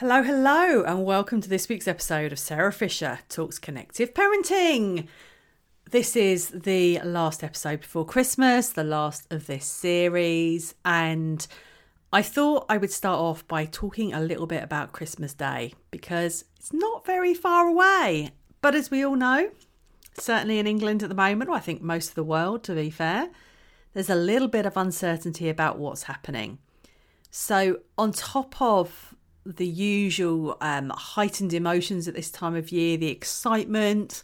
Hello, hello, and welcome to this week's episode of Sarah Fisher Talks Connective Parenting. This is the last episode before Christmas, the last of this series, and I thought I would start off by talking a little bit about Christmas Day because it's not very far away. But as we all know, certainly in England at the moment, or I think most of the world to be fair, there's a little bit of uncertainty about what's happening. So, on top of the usual um, heightened emotions at this time of year the excitement,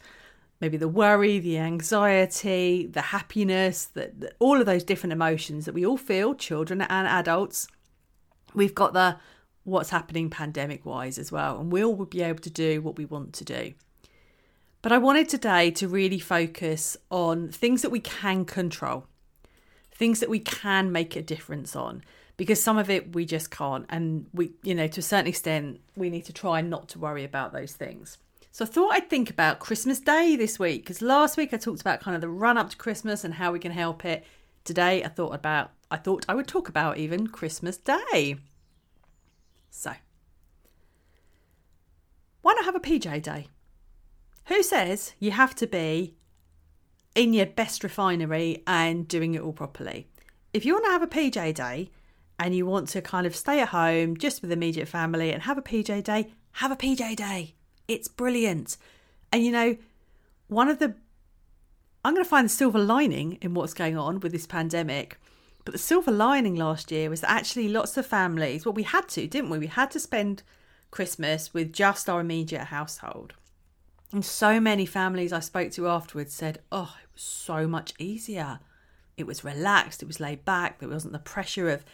maybe the worry, the anxiety, the happiness, the, all of those different emotions that we all feel, children and adults. We've got the what's happening pandemic wise as well, and we'll be able to do what we want to do. But I wanted today to really focus on things that we can control, things that we can make a difference on because some of it we just can't. And we you know to a certain extent we need to try not to worry about those things. So i thought i'd think about christmas day this week because last week i talked about kind of the run up to christmas and how we can help it. Today i thought about i thought i would talk about even christmas day. So why not have a pj day? Who says you have to be in your best refinery and doing it all properly? If you want to have a pj day and you want to kind of stay at home just with immediate family and have a PJ day, have a PJ day. It's brilliant. And you know, one of the I'm going to find the silver lining in what's going on with this pandemic. But the silver lining last year was that actually lots of families, well, we had to, didn't we? We had to spend Christmas with just our immediate household. And so many families I spoke to afterwards said, oh, it was so much easier. It was relaxed, it was laid back, there wasn't the pressure of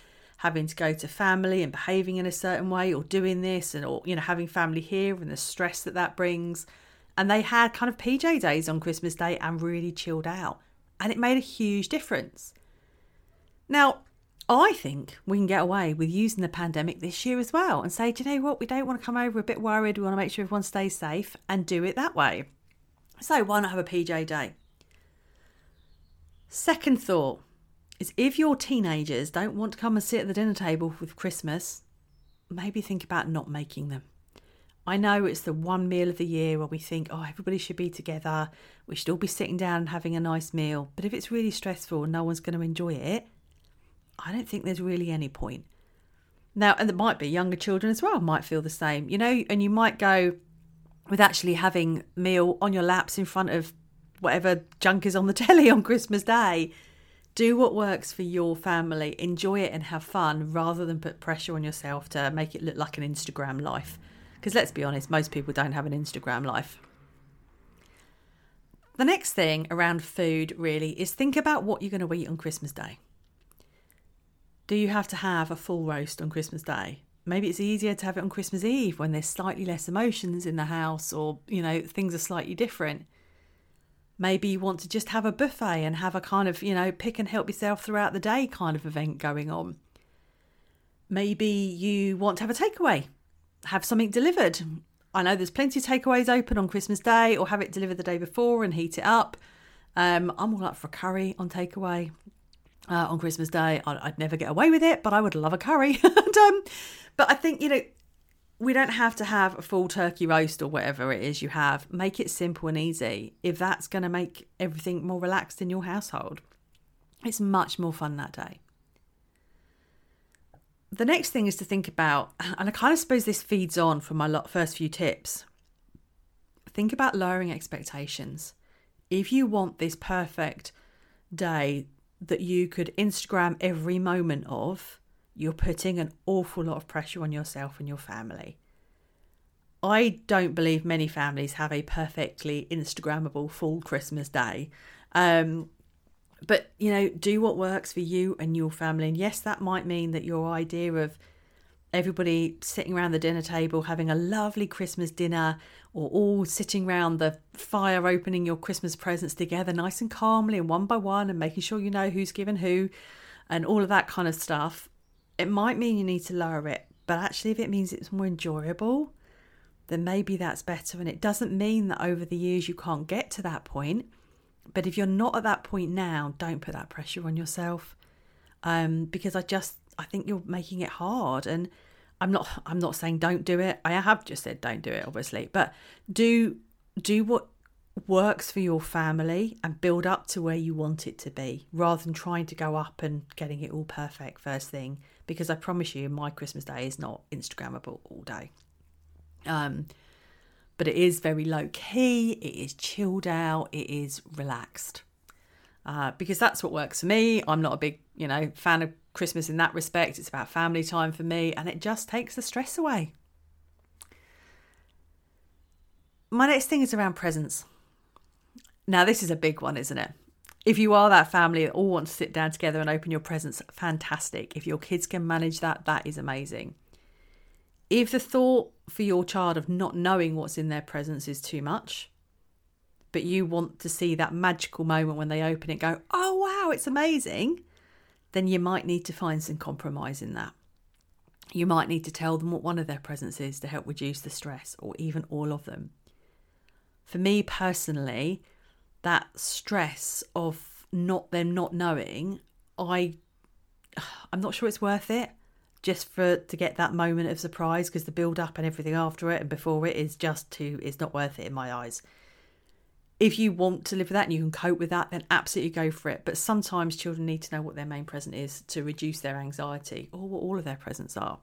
having to go to family and behaving in a certain way or doing this and or you know having family here and the stress that that brings and they had kind of PJ days on Christmas Day and really chilled out and it made a huge difference. Now, I think we can get away with using the pandemic this year as well and say, do you know what? We don't want to come over a bit worried. We want to make sure everyone stays safe and do it that way. So, why not have a PJ day? Second thought is if your teenagers don't want to come and sit at the dinner table with Christmas, maybe think about not making them. I know it's the one meal of the year where we think, oh, everybody should be together. We should all be sitting down and having a nice meal. But if it's really stressful and no one's going to enjoy it, I don't think there's really any point. Now, and there might be younger children as well, might feel the same, you know, and you might go with actually having meal on your laps in front of whatever junk is on the telly on Christmas Day do what works for your family, enjoy it and have fun rather than put pressure on yourself to make it look like an Instagram life. Because let's be honest, most people don't have an Instagram life. The next thing around food really is think about what you're going to eat on Christmas Day. Do you have to have a full roast on Christmas Day? Maybe it's easier to have it on Christmas Eve when there's slightly less emotions in the house or, you know, things are slightly different. Maybe you want to just have a buffet and have a kind of, you know, pick and help yourself throughout the day kind of event going on. Maybe you want to have a takeaway, have something delivered. I know there's plenty of takeaways open on Christmas Day or have it delivered the day before and heat it up. Um, I'm all up for a curry on takeaway. Uh, on Christmas Day, I'd, I'd, never get away with it, but I would love a curry. and, um, but I think, you know, we don't have to have a full turkey roast or whatever it is you have. Make it simple and easy. If that's going to make everything more relaxed in your household, it's much more fun that day. The next thing is to think about, and I kind of suppose this feeds on from my first few tips. Think about lowering expectations. If you want this perfect day that you could Instagram every moment of, you're putting an awful lot of pressure on yourself and your family. I don't believe many families have a perfectly Instagrammable full Christmas day. Um, but, you know, do what works for you and your family. And yes, that might mean that your idea of everybody sitting around the dinner table having a lovely Christmas dinner or all sitting around the fire opening your Christmas presents together nice and calmly and one by one and making sure you know who's given who and all of that kind of stuff it might mean you need to lower it, but actually, if it means it's more enjoyable, then maybe that's better. And it doesn't mean that over the years you can't get to that point. But if you're not at that point now, don't put that pressure on yourself. Um, because I just I think you're making it hard. And I'm not I'm not saying don't do it. I have just said don't do it obviously, but do do what works for your family and build up to where you want it to be rather than trying to go up and getting it all perfect first thing because I promise you my Christmas day is not instagrammable all day. Um but it is very low key, it is chilled out, it is relaxed. Uh, because that's what works for me. I'm not a big, you know, fan of Christmas in that respect. It's about family time for me, and it just takes the stress away. My next thing is around presents. Now, this is a big one, isn't it? If you are that family that all want to sit down together and open your presents, fantastic. If your kids can manage that, that is amazing. If the thought for your child of not knowing what's in their presents is too much, but you want to see that magical moment when they open it, go, oh wow, it's amazing, then you might need to find some compromise in that. You might need to tell them what one of their presents is to help reduce the stress, or even all of them. For me personally, that stress of not them not knowing, I I'm not sure it's worth it just for to get that moment of surprise because the build up and everything after it and before it is just too it's not worth it in my eyes if you want to live with that and you can cope with that, then absolutely go for it. But sometimes children need to know what their main present is to reduce their anxiety or what all of their presents are.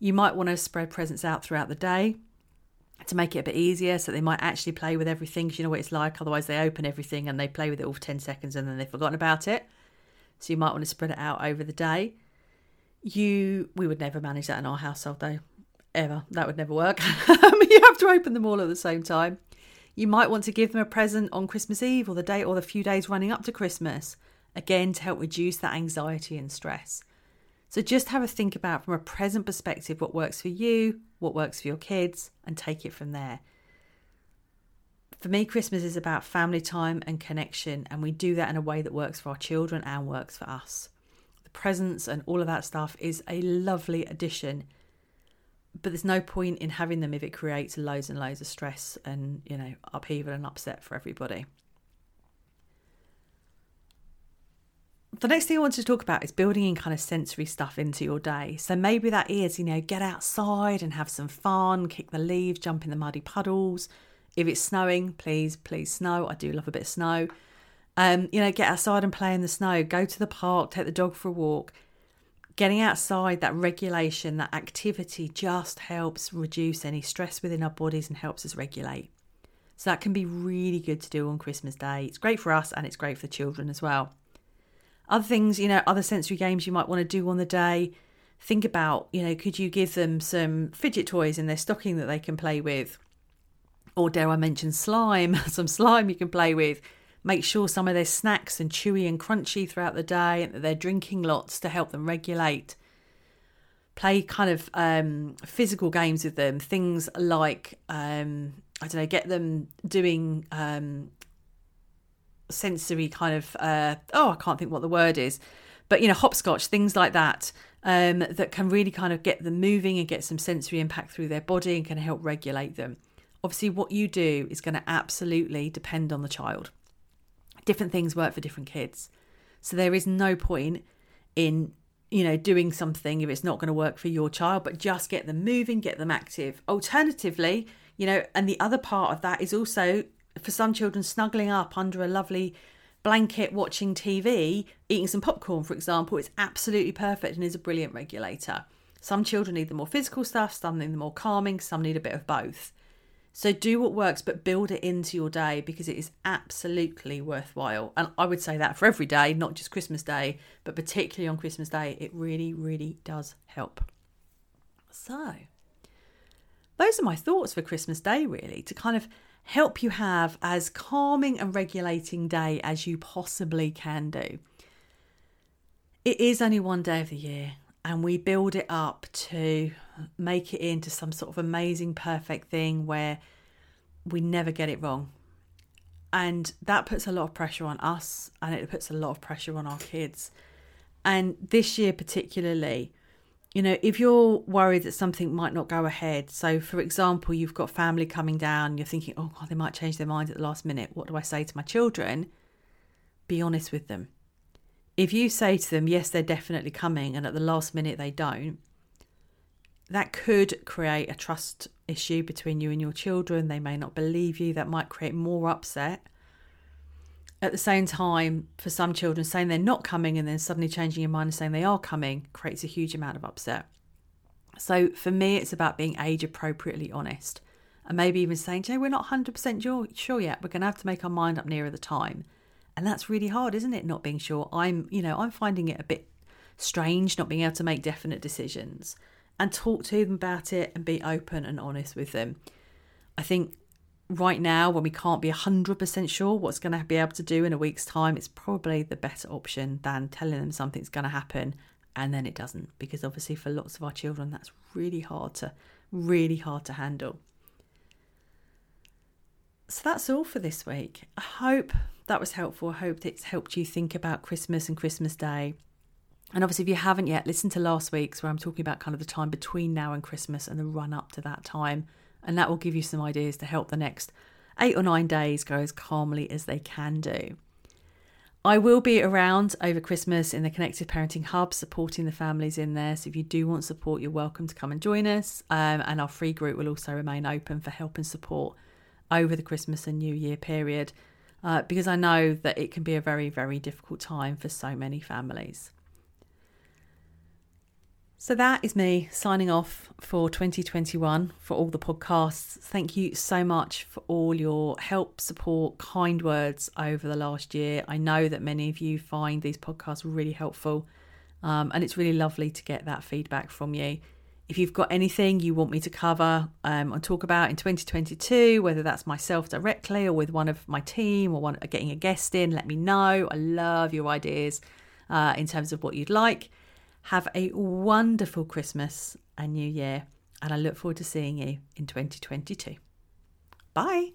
You might want to spread presents out throughout the day to make it a bit easier so they might actually play with everything because you know what it's like. Otherwise, they open everything and they play with it all for 10 seconds and then they've forgotten about it. So you might want to spread it out over the day. You, we would never manage that in our household though, ever. That would never work. you have to open them all at the same time. You might want to give them a present on Christmas Eve or the day or the few days running up to Christmas, again to help reduce that anxiety and stress. So just have a think about from a present perspective what works for you, what works for your kids, and take it from there. For me, Christmas is about family time and connection, and we do that in a way that works for our children and works for us. The presents and all of that stuff is a lovely addition but there's no point in having them if it creates loads and loads of stress and you know upheaval and upset for everybody the next thing I want to talk about is building in kind of sensory stuff into your day. So maybe that is, you know, get outside and have some fun, kick the leaves, jump in the muddy puddles. If it's snowing, please, please snow. I do love a bit of snow. Um, you know, get outside and play in the snow. Go to the park, take the dog for a walk getting outside, that regulation, that activity just helps reduce any stress within our bodies and helps us regulate. So that can be really good to do on Christmas Day. It's great for us and it's great for the children as well. Other things, you know, other sensory games you might want to do on the day. Think about, you know, could you give them some fidget toys in their stocking that they can play with? Or dare I mention slime, some slime you can play with make sure some of their snacks and chewy and crunchy throughout the day and that they're drinking lots to help them regulate play kind of um, physical games with them things like um, i don't know get them doing um, sensory kind of uh, oh i can't think what the word is but you know hopscotch things like that um, that can really kind of get them moving and get some sensory impact through their body and can help regulate them. Obviously what you do is going to absolutely depend on the child. Different things work for different kids. So there is no point in you know doing something if it's not going to work for your child but just get them moving get them active. Alternatively you know and the other part of that is also for some children snuggling up under a lovely blanket watching tv eating some popcorn for example is absolutely perfect and is a brilliant regulator some children need the more physical stuff some need the more calming some need a bit of both so do what works, but build it into your day because it is absolutely worthwhile. And I would say that for every day, not just Christmas Day, but particularly on Christmas Day, it really, really does help. So, those are my thoughts for Christmas Day, really, to kind of help you have as calming and regulating day as you possibly can do. It is only one day of the year, and we build it up to make it into some sort of amazing, perfect thing where we never get it wrong. And that puts a lot of pressure on us and it puts a lot of pressure on our kids. And this year, particularly, you know, if you're worried that something might not go ahead, so for example, you've got family coming down, you're thinking, oh God, they might change their mind at the last minute. What do I say to my children? Be honest with them if you say to them, yes, they're definitely coming, and at the last minute they don't, that could create a trust issue between you and your children. They may not believe you. That might create more upset. At the same time, for some children, saying they're not coming and then suddenly changing your mind and saying they are coming creates a huge amount of upset. So for me, it's about being age appropriately honest and maybe even saying, Jay, we're not 100% sure yet. We're going to have to make our mind up nearer the time. And that's really hard, isn't it? Not being sure. I'm, you know, I'm finding it a bit strange not being able to make definite decisions and talk to them about it and be open and honest with them. I think right now, when we can't be 100% sure what's going to be able to do in a week's time, it's probably the better option than telling them something's going to happen and then it doesn't. Because obviously, for lots of our children, that's really hard to, really hard to handle. So that's all for this week. I hope that was helpful. I hope it's helped you think about Christmas and Christmas Day. And obviously, if you haven't yet, listen to last week's where I'm talking about kind of the time between now and Christmas and the run up to that time. And that will give you some ideas to help the next eight or nine days go as calmly as they can do. I will be around over Christmas in the Connective Parenting Hub, supporting the families in there. So if you do want support, you're welcome to come and join us. Um, and our free group will also remain open for help and support over the Christmas and New Year period, uh, because I know that it can be a very, very difficult time for so many families. So that is me signing off for 2021 for all the podcasts. Thank you so much for all your help, support, kind words over the last year. I know that many of you find these podcasts really helpful, um, and it's really lovely to get that feedback from you. If you've got anything you want me to cover um, and talk about in 2022, whether that's myself directly or with one of my team or one, getting a guest in, let me know. I love your ideas uh, in terms of what you'd like. Have a wonderful Christmas and New Year, and I look forward to seeing you in 2022. Bye.